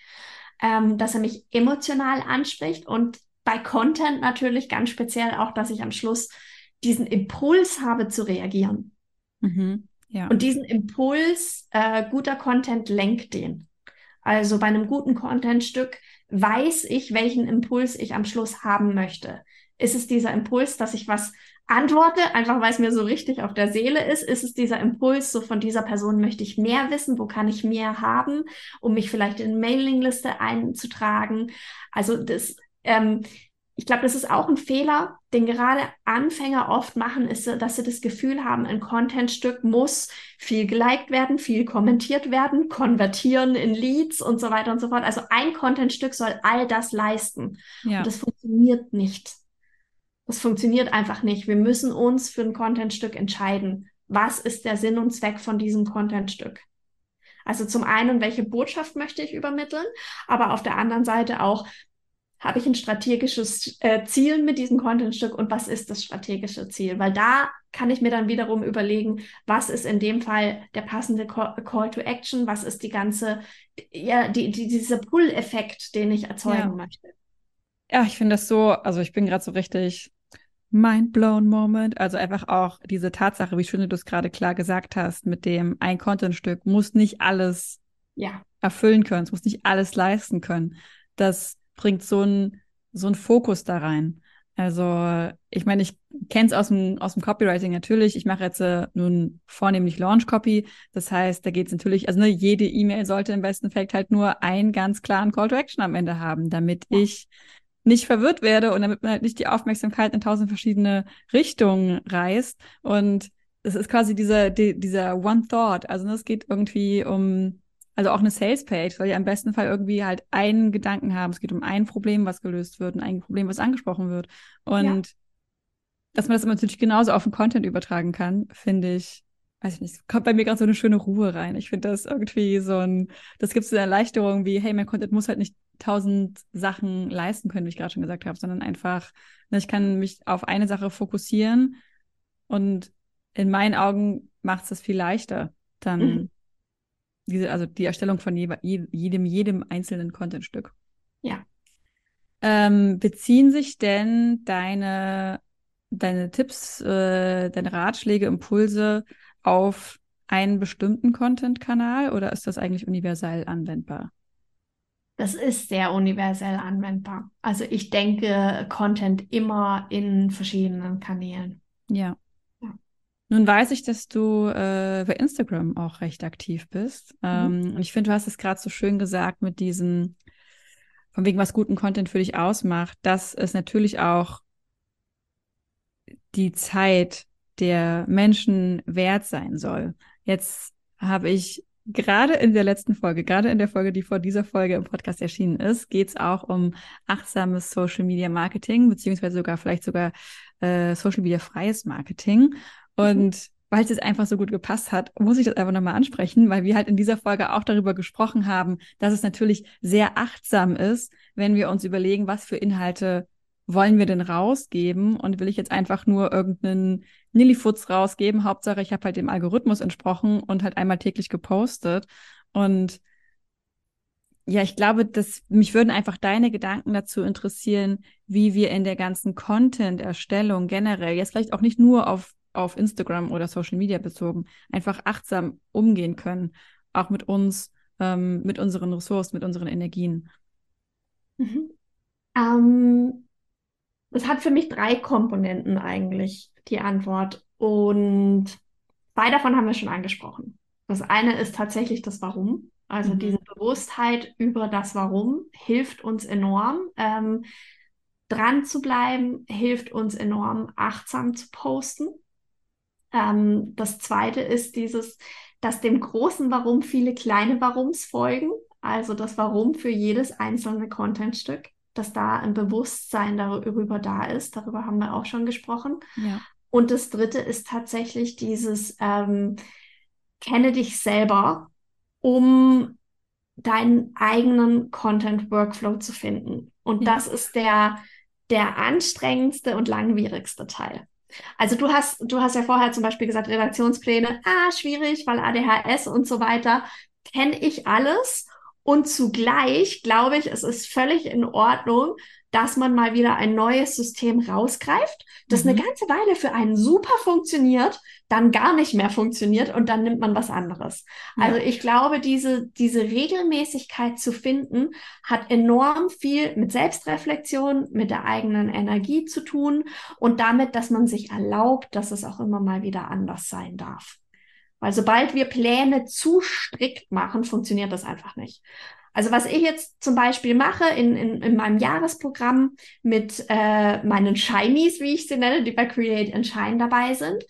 ähm, dass er mich emotional anspricht und bei Content natürlich ganz speziell auch, dass ich am Schluss diesen Impuls habe zu reagieren. Mhm. Ja. Und diesen Impuls, äh, guter Content lenkt den. Also bei einem guten Contentstück weiß ich, welchen Impuls ich am Schluss haben möchte. Ist es dieser Impuls, dass ich was antworte, einfach weil es mir so richtig auf der Seele ist? Ist es dieser Impuls, so von dieser Person möchte ich mehr wissen, wo kann ich mehr haben, um mich vielleicht in Mailingliste einzutragen? Also das, ähm, ich glaube, das ist auch ein Fehler, den gerade Anfänger oft machen, ist, dass sie das Gefühl haben, ein Contentstück muss viel geliked werden, viel kommentiert werden, konvertieren in Leads und so weiter und so fort. Also ein Contentstück soll all das leisten. Ja. Und das funktioniert nicht. Das funktioniert einfach nicht. Wir müssen uns für ein Contentstück entscheiden. Was ist der Sinn und Zweck von diesem Contentstück? Also zum einen, welche Botschaft möchte ich übermitteln, aber auf der anderen Seite auch, habe ich ein strategisches äh, Ziel mit diesem Contentstück und was ist das strategische Ziel? Weil da kann ich mir dann wiederum überlegen, was ist in dem Fall der passende Call to Action, was ist die ganze, ja, die, die, dieser Pull-Effekt, den ich erzeugen ja. möchte. Ja, ich finde das so, also ich bin gerade so richtig mind-blown Moment. Also einfach auch diese Tatsache, wie schön du es gerade klar gesagt hast, mit dem ein Contentstück muss nicht alles ja. erfüllen können, es muss nicht alles leisten können. Das bringt so ein so ein Fokus da rein. Also, ich meine, ich kenne es aus dem, aus dem Copywriting natürlich. Ich mache jetzt äh, nun vornehmlich Launch Copy. Das heißt, da geht es natürlich, also ne, jede E-Mail sollte im besten Fall halt nur einen ganz klaren Call to Action am Ende haben, damit ja. ich nicht verwirrt werde und damit man halt nicht die Aufmerksamkeit in tausend verschiedene Richtungen reißt. Und es ist quasi dieser, die, dieser One Thought. Also ne, es geht irgendwie um also auch eine Sales-Page soll ja im besten Fall irgendwie halt einen Gedanken haben. Es geht um ein Problem, was gelöst wird und ein Problem, was angesprochen wird. Und ja. dass man das natürlich genauso auf den Content übertragen kann, finde ich, weiß ich nicht, kommt bei mir gerade so eine schöne Ruhe rein. Ich finde das irgendwie so ein, das gibt so eine Erleichterung wie, hey, mein Content muss halt nicht tausend Sachen leisten können, wie ich gerade schon gesagt habe, sondern einfach, ne, ich kann mich auf eine Sache fokussieren und in meinen Augen macht es das viel leichter, dann mhm diese, also die Erstellung von je, jedem, jedem einzelnen Contentstück. Ja. Ähm, beziehen sich denn deine, deine Tipps, äh, deine Ratschläge, Impulse auf einen bestimmten Content-Kanal oder ist das eigentlich universell anwendbar? Das ist sehr universell anwendbar. Also ich denke Content immer in verschiedenen Kanälen. Ja. Nun weiß ich, dass du äh, bei Instagram auch recht aktiv bist. Mhm. Ähm, und ich finde, du hast es gerade so schön gesagt mit diesem, von wegen was guten Content für dich ausmacht, dass es natürlich auch die Zeit der Menschen wert sein soll. Jetzt habe ich gerade in der letzten Folge, gerade in der Folge, die vor dieser Folge im Podcast erschienen ist, geht es auch um achtsames Social Media Marketing, beziehungsweise sogar vielleicht sogar äh, Social Media freies Marketing. Mhm. Und weil es jetzt einfach so gut gepasst hat, muss ich das einfach nochmal ansprechen, weil wir halt in dieser Folge auch darüber gesprochen haben, dass es natürlich sehr achtsam ist, wenn wir uns überlegen, was für Inhalte wollen wir denn rausgeben und will ich jetzt einfach nur irgendeinen Nillifutz rausgeben. Hauptsache, ich habe halt dem Algorithmus entsprochen und halt einmal täglich gepostet. Und ja, ich glaube, dass mich würden einfach deine Gedanken dazu interessieren, wie wir in der ganzen Content-Erstellung generell, jetzt vielleicht auch nicht nur auf auf Instagram oder Social Media bezogen, einfach achtsam umgehen können, auch mit uns, ähm, mit unseren Ressourcen, mit unseren Energien? Mhm. Ähm, es hat für mich drei Komponenten eigentlich, die Antwort. Und zwei davon haben wir schon angesprochen. Das eine ist tatsächlich das Warum. Also mhm. diese Bewusstheit über das Warum hilft uns enorm. Ähm, dran zu bleiben hilft uns enorm, achtsam zu posten. Ähm, das zweite ist dieses, dass dem großen Warum viele kleine Warums folgen. Also das Warum für jedes einzelne Contentstück, dass da ein Bewusstsein darüber da ist. Darüber haben wir auch schon gesprochen. Ja. Und das dritte ist tatsächlich dieses, ähm, kenne dich selber, um deinen eigenen Content-Workflow zu finden. Und ja. das ist der, der anstrengendste und langwierigste Teil. Also du hast, du hast ja vorher zum Beispiel gesagt, Redaktionspläne, ah, schwierig, weil ADHS und so weiter, kenne ich alles. Und zugleich glaube ich, es ist völlig in Ordnung, dass man mal wieder ein neues System rausgreift, das mhm. eine ganze Weile für einen super funktioniert, dann gar nicht mehr funktioniert und dann nimmt man was anderes. Ja. Also ich glaube, diese, diese Regelmäßigkeit zu finden, hat enorm viel mit Selbstreflexion, mit der eigenen Energie zu tun und damit, dass man sich erlaubt, dass es auch immer mal wieder anders sein darf. Weil sobald wir Pläne zu strikt machen, funktioniert das einfach nicht. Also was ich jetzt zum Beispiel mache in, in, in meinem Jahresprogramm mit äh, meinen Shinies, wie ich sie nenne, die bei Create and Shine dabei sind.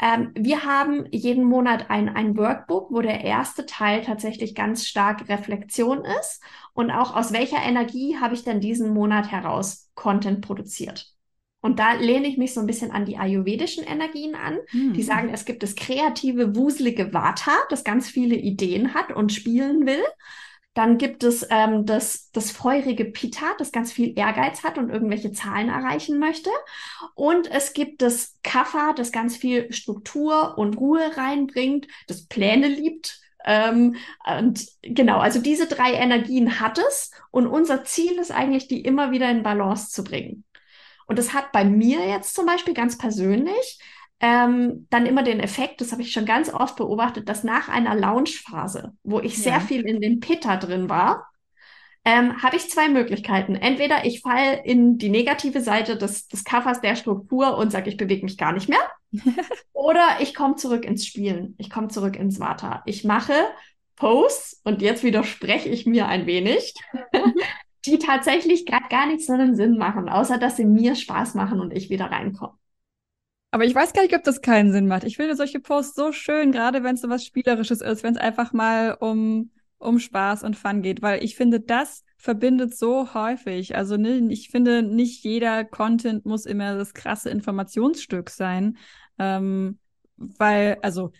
Ähm, wir haben jeden Monat ein, ein Workbook, wo der erste Teil tatsächlich ganz stark Reflexion ist und auch aus welcher Energie habe ich denn diesen Monat heraus Content produziert. Und da lehne ich mich so ein bisschen an die ayurvedischen Energien an. Mhm. Die sagen, es gibt das kreative, wuselige Vata, das ganz viele Ideen hat und spielen will. Dann gibt es ähm, das, das feurige Pitta, das ganz viel Ehrgeiz hat und irgendwelche Zahlen erreichen möchte. Und es gibt das Kapha, das ganz viel Struktur und Ruhe reinbringt, das Pläne liebt. Ähm, und genau, also diese drei Energien hat es. Und unser Ziel ist eigentlich, die immer wieder in Balance zu bringen. Und das hat bei mir jetzt zum Beispiel ganz persönlich ähm, dann immer den Effekt, das habe ich schon ganz oft beobachtet, dass nach einer Launchphase, wo ich ja. sehr viel in den Pitta drin war, ähm, habe ich zwei Möglichkeiten. Entweder ich falle in die negative Seite des, des Covers der Struktur und sage, ich bewege mich gar nicht mehr. oder ich komme zurück ins Spielen. Ich komme zurück ins Vata. Ich mache Posts und jetzt widerspreche ich mir ein wenig, die tatsächlich gerade gar nichts so einen Sinn machen, außer dass sie mir Spaß machen und ich wieder reinkomme. Aber ich weiß gar nicht, ob das keinen Sinn macht. Ich finde solche Posts so schön, gerade wenn es so was Spielerisches ist, wenn es einfach mal um, um Spaß und Fun geht, weil ich finde, das verbindet so häufig. Also ne, ich finde, nicht jeder Content muss immer das krasse Informationsstück sein. Ähm, weil, also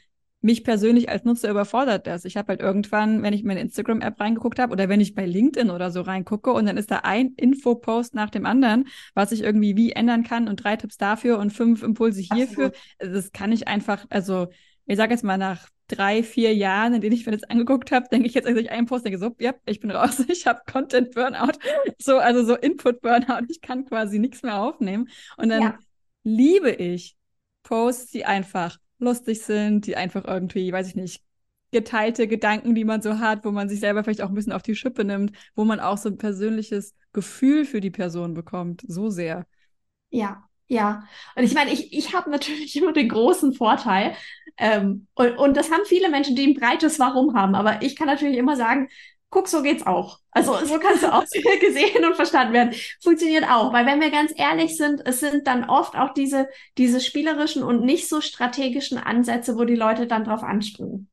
mich persönlich als Nutzer überfordert das. Ich habe halt irgendwann, wenn ich in meine Instagram-App reingeguckt habe oder wenn ich bei LinkedIn oder so reingucke und dann ist da ein Infopost nach dem anderen, was ich irgendwie wie ändern kann und drei Tipps dafür und fünf Impulse hierfür. Absolut. Das kann ich einfach, also ich sage jetzt mal nach drei, vier Jahren, in denen ich mir das angeguckt habe, denke ich jetzt, als ich einen Post denke, so, ja, ich bin raus, ich habe Content Burnout, so, also so Input Burnout, ich kann quasi nichts mehr aufnehmen. Und dann ja. liebe ich Posts, die einfach lustig sind, die einfach irgendwie, weiß ich nicht, geteilte Gedanken, die man so hat, wo man sich selber vielleicht auch ein bisschen auf die Schippe nimmt, wo man auch so ein persönliches Gefühl für die Person bekommt. So sehr. Ja, ja. Und ich meine, ich, ich habe natürlich immer den großen Vorteil, ähm, und, und das haben viele Menschen, die ein breites Warum haben, aber ich kann natürlich immer sagen, guck, so geht's auch. Also so kannst du auch gesehen und verstanden werden. Funktioniert auch, weil wenn wir ganz ehrlich sind, es sind dann oft auch diese, diese spielerischen und nicht so strategischen Ansätze, wo die Leute dann drauf anspringen.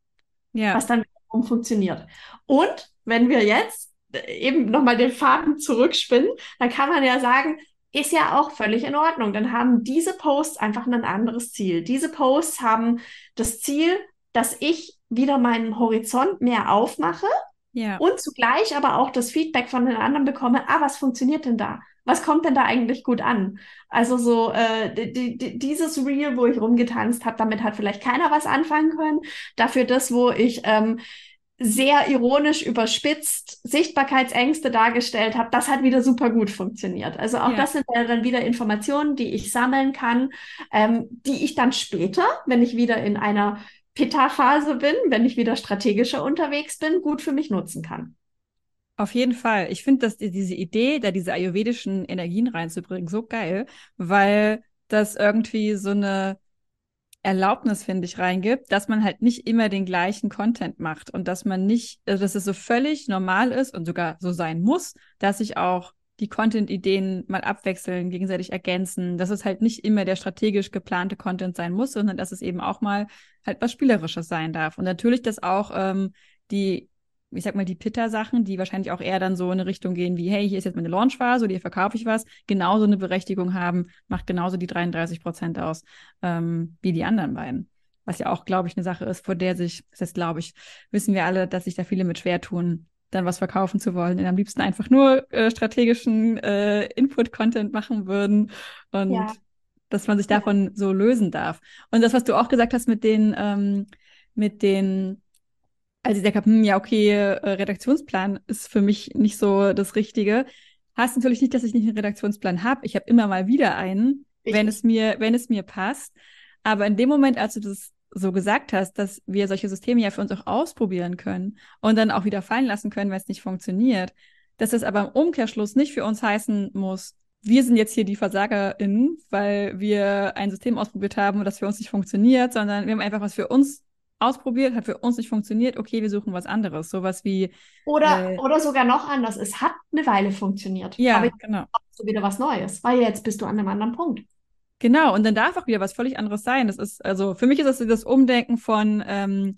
Ja. Was dann funktioniert. Und wenn wir jetzt eben nochmal den Faden zurückspinnen, dann kann man ja sagen, ist ja auch völlig in Ordnung. Dann haben diese Posts einfach ein anderes Ziel. Diese Posts haben das Ziel, dass ich wieder meinen Horizont mehr aufmache ja. Und zugleich aber auch das Feedback von den anderen bekomme, ah, was funktioniert denn da? Was kommt denn da eigentlich gut an? Also so äh, die, die, dieses Reel, wo ich rumgetanzt habe, damit hat vielleicht keiner was anfangen können. Dafür das, wo ich ähm, sehr ironisch überspitzt Sichtbarkeitsängste dargestellt habe, das hat wieder super gut funktioniert. Also auch ja. das sind ja dann wieder Informationen, die ich sammeln kann, ähm, die ich dann später, wenn ich wieder in einer Pitta-Phase bin, wenn ich wieder strategischer unterwegs bin, gut für mich nutzen kann. Auf jeden Fall. Ich finde, dass diese Idee, da diese ayurvedischen Energien reinzubringen, so geil, weil das irgendwie so eine Erlaubnis, finde ich, reingibt, dass man halt nicht immer den gleichen Content macht und dass man nicht, also dass es so völlig normal ist und sogar so sein muss, dass ich auch die Content-Ideen mal abwechseln, gegenseitig ergänzen, dass es halt nicht immer der strategisch geplante Content sein muss, sondern dass es eben auch mal halt was Spielerisches sein darf. Und natürlich, dass auch ähm, die, ich sag mal, die Pitter-Sachen, die wahrscheinlich auch eher dann so in eine Richtung gehen wie, hey, hier ist jetzt meine Launchphase oder hier verkaufe ich was, genauso eine Berechtigung haben, macht genauso die 33 Prozent aus ähm, wie die anderen beiden. Was ja auch, glaube ich, eine Sache ist, vor der sich, das heißt, glaube ich, wissen wir alle, dass sich da viele mit schwer tun, dann was verkaufen zu wollen und am liebsten einfach nur äh, strategischen äh, Input-Content machen würden und ja. dass man sich davon ja. so lösen darf. Und das, was du auch gesagt hast mit den, ähm, mit den, als ich gesagt habe, hm, ja, okay, äh, Redaktionsplan ist für mich nicht so das Richtige, Heißt natürlich nicht, dass ich nicht einen Redaktionsplan habe. Ich habe immer mal wieder einen, wenn es mir, wenn es mir passt. Aber in dem Moment, als du das so gesagt hast, dass wir solche Systeme ja für uns auch ausprobieren können und dann auch wieder fallen lassen können, wenn es nicht funktioniert, dass das aber im Umkehrschluss nicht für uns heißen muss, wir sind jetzt hier die VersagerInnen, weil wir ein System ausprobiert haben und das für uns nicht funktioniert, sondern wir haben einfach was für uns ausprobiert, hat für uns nicht funktioniert, okay, wir suchen was anderes. Sowas wie. Oder, äh, oder sogar noch anders, es hat eine Weile funktioniert. Ja, aber jetzt genau. du wieder was Neues, weil jetzt bist du an einem anderen Punkt. Genau, und dann darf auch wieder was völlig anderes sein. Das ist, also für mich ist das das Umdenken von ähm,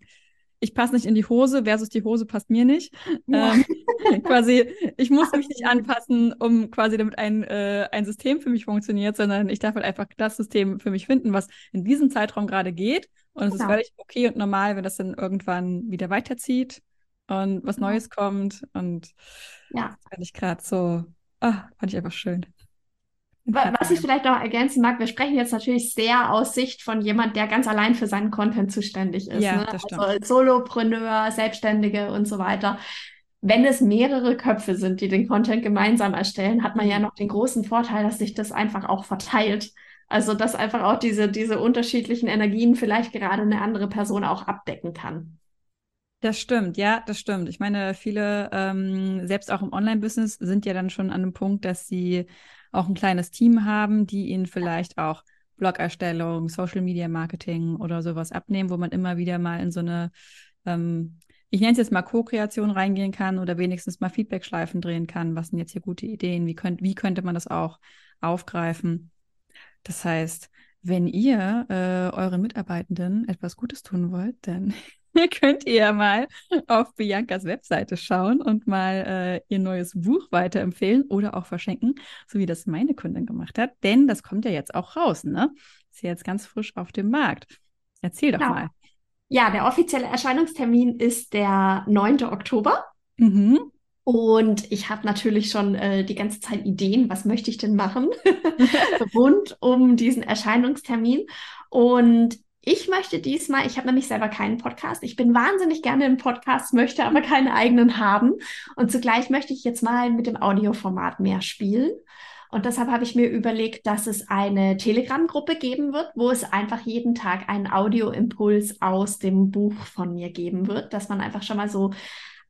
ich passe nicht in die Hose versus die Hose passt mir nicht. Ja. Ähm, quasi, ich muss mich nicht anpassen, um quasi damit ein, äh, ein System für mich funktioniert, sondern ich darf halt einfach das System für mich finden, was in diesem Zeitraum gerade geht. Und es genau. ist völlig okay und normal, wenn das dann irgendwann wieder weiterzieht und was genau. Neues kommt. Und ja. das fand ich gerade so, ah, fand ich einfach schön. Was ich vielleicht noch ergänzen mag, wir sprechen jetzt natürlich sehr aus Sicht von jemand, der ganz allein für seinen Content zuständig ist. Ja, ne? Also Solopreneur, Selbstständige und so weiter. Wenn es mehrere Köpfe sind, die den Content gemeinsam erstellen, hat man ja mhm. noch den großen Vorteil, dass sich das einfach auch verteilt. Also, dass einfach auch diese, diese unterschiedlichen Energien vielleicht gerade eine andere Person auch abdecken kann. Das stimmt, ja, das stimmt. Ich meine, viele, ähm, selbst auch im Online-Business, sind ja dann schon an einem Punkt, dass sie auch ein kleines Team haben, die ihnen vielleicht auch Blog-Erstellung, Social Media Marketing oder sowas abnehmen, wo man immer wieder mal in so eine, ähm, ich nenne es jetzt mal Co-Kreation reingehen kann oder wenigstens mal Feedback-Schleifen drehen kann. Was sind jetzt hier gute Ideen? Wie, könnt, wie könnte man das auch aufgreifen? Das heißt, wenn ihr äh, euren Mitarbeitenden etwas Gutes tun wollt, dann könnt ihr ja mal auf Biancas Webseite schauen und mal äh, ihr neues Buch weiterempfehlen oder auch verschenken, so wie das meine Kundin gemacht hat. Denn das kommt ja jetzt auch raus, ne? Ist ja jetzt ganz frisch auf dem Markt. Erzähl doch genau. mal. Ja, der offizielle Erscheinungstermin ist der 9. Oktober. Mhm. Und ich habe natürlich schon äh, die ganze Zeit Ideen, was möchte ich denn machen rund um diesen Erscheinungstermin. Und ich möchte diesmal, ich habe nämlich selber keinen Podcast. Ich bin wahnsinnig gerne im Podcast, möchte aber keine eigenen haben. Und zugleich möchte ich jetzt mal mit dem Audioformat mehr spielen. Und deshalb habe ich mir überlegt, dass es eine Telegram-Gruppe geben wird, wo es einfach jeden Tag einen Audioimpuls aus dem Buch von mir geben wird, dass man einfach schon mal so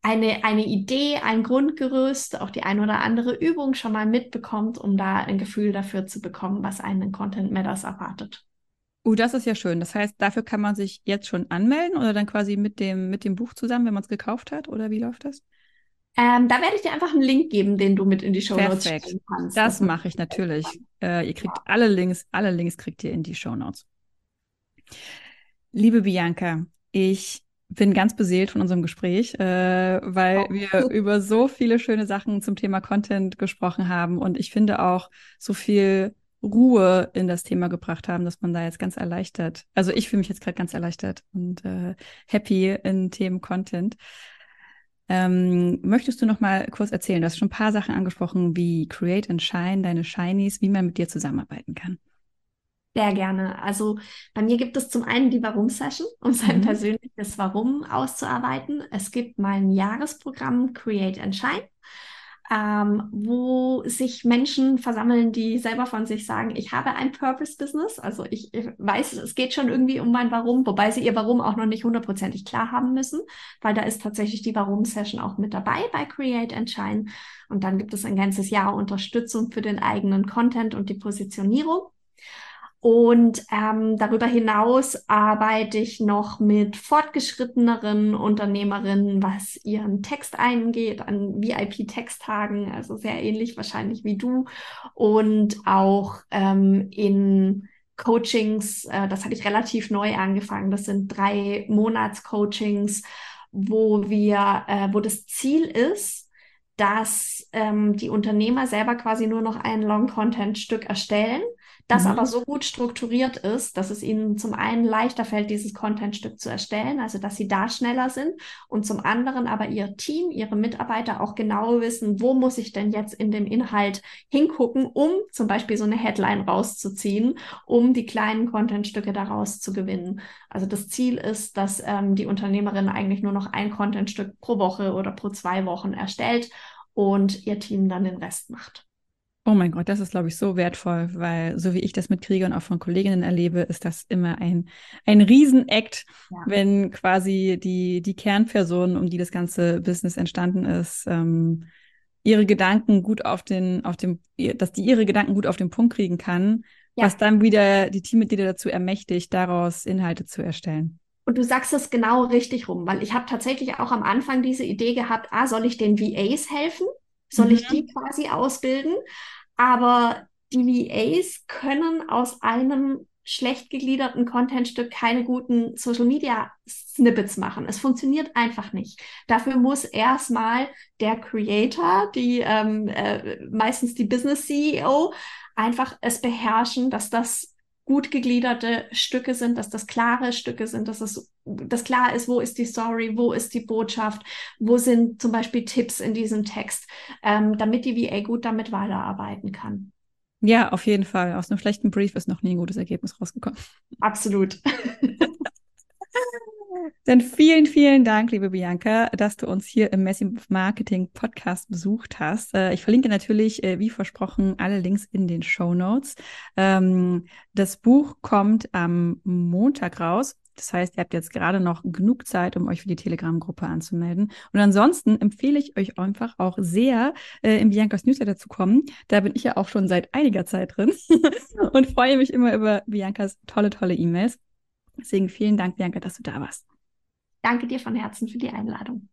eine, eine Idee, ein Grundgerüst, auch die ein oder andere Übung schon mal mitbekommt, um da ein Gefühl dafür zu bekommen, was einen in Content Matters erwartet. Oh, das ist ja schön. Das heißt, dafür kann man sich jetzt schon anmelden oder dann quasi mit dem, mit dem Buch zusammen, wenn man es gekauft hat? Oder wie läuft das? Ähm, da werde ich dir einfach einen Link geben, den du mit in die Show Notes Perfekt. kannst. Das, das mache ich natürlich. Äh, ihr kriegt ja. alle Links, alle Links kriegt ihr in die Show Notes. Liebe Bianca, ich bin ganz beseelt von unserem Gespräch, äh, weil oh. wir über so viele schöne Sachen zum Thema Content gesprochen haben und ich finde auch so viel Ruhe in das Thema gebracht haben, dass man da jetzt ganz erleichtert, also ich fühle mich jetzt gerade ganz erleichtert und äh, happy in Themen Content. Ähm, möchtest du noch mal kurz erzählen? Du hast schon ein paar Sachen angesprochen, wie Create and Shine, deine Shinies, wie man mit dir zusammenarbeiten kann. Sehr gerne. Also bei mir gibt es zum einen die Warum-Session, um sein mhm. persönliches Warum auszuarbeiten. Es gibt mein Jahresprogramm Create and Shine ähm, wo sich Menschen versammeln, die selber von sich sagen, ich habe ein Purpose-Business. Also ich, ich, weiß, es geht schon irgendwie um mein Warum, wobei sie ihr Warum auch noch nicht hundertprozentig klar haben müssen, weil da ist tatsächlich die Warum-Session auch mit dabei bei Create and Shine. Und dann gibt es ein ganzes Jahr Unterstützung für den eigenen Content und die Positionierung. Und ähm, darüber hinaus arbeite ich noch mit fortgeschritteneren Unternehmerinnen, was ihren Text eingeht, an VIP-Texttagen, also sehr ähnlich wahrscheinlich wie du. Und auch ähm, in Coachings, äh, das hatte ich relativ neu angefangen. Das sind drei Monats-Coachings, wo wir, äh, wo das Ziel ist, dass ähm, die Unternehmer selber quasi nur noch ein Long-Content-Stück erstellen das mhm. aber so gut strukturiert ist, dass es ihnen zum einen leichter fällt, dieses Contentstück zu erstellen, also dass sie da schneller sind und zum anderen aber ihr Team, ihre Mitarbeiter auch genau wissen, wo muss ich denn jetzt in dem Inhalt hingucken, um zum Beispiel so eine Headline rauszuziehen, um die kleinen Contentstücke daraus zu gewinnen. Also das Ziel ist, dass ähm, die Unternehmerin eigentlich nur noch ein Contentstück pro Woche oder pro zwei Wochen erstellt und ihr Team dann den Rest macht. Oh mein Gott, das ist, glaube ich, so wertvoll, weil so wie ich das mitkriege und auch von Kolleginnen erlebe, ist das immer ein, ein Riesenakt, ja. wenn quasi die, die Kernperson, um die das ganze Business entstanden ist, ähm, ihre Gedanken gut auf den, auf dem, dass die ihre Gedanken gut auf den Punkt kriegen kann, ja. was dann wieder die Teammitglieder dazu ermächtigt, daraus Inhalte zu erstellen. Und du sagst es genau richtig rum, weil ich habe tatsächlich auch am Anfang diese Idee gehabt, ah, soll ich den VAs helfen? Soll mhm. ich die quasi ausbilden? Aber die VAs können aus einem schlecht gegliederten Contentstück keine guten Social Media Snippets machen. Es funktioniert einfach nicht. Dafür muss erstmal der Creator, die ähm, äh, meistens die Business CEO, einfach es beherrschen, dass das gut gegliederte Stücke sind, dass das klare Stücke sind, dass es das klar ist, wo ist die Story, wo ist die Botschaft, wo sind zum Beispiel Tipps in diesem Text, ähm, damit die VA gut damit weiterarbeiten kann. Ja, auf jeden Fall. Aus einem schlechten Brief ist noch nie ein gutes Ergebnis rausgekommen. Absolut. Dann vielen, vielen Dank, liebe Bianca, dass du uns hier im Messi Marketing Podcast besucht hast. Äh, ich verlinke natürlich, äh, wie versprochen, alle Links in den Show Notes. Ähm, das Buch kommt am Montag raus. Das heißt, ihr habt jetzt gerade noch genug Zeit, um euch für die Telegram-Gruppe anzumelden. Und ansonsten empfehle ich euch einfach auch sehr, äh, in Biancas Newsletter zu kommen. Da bin ich ja auch schon seit einiger Zeit drin und freue mich immer über Biancas tolle, tolle E-Mails. Deswegen vielen Dank, Bianca, dass du da warst. Danke dir von Herzen für die Einladung.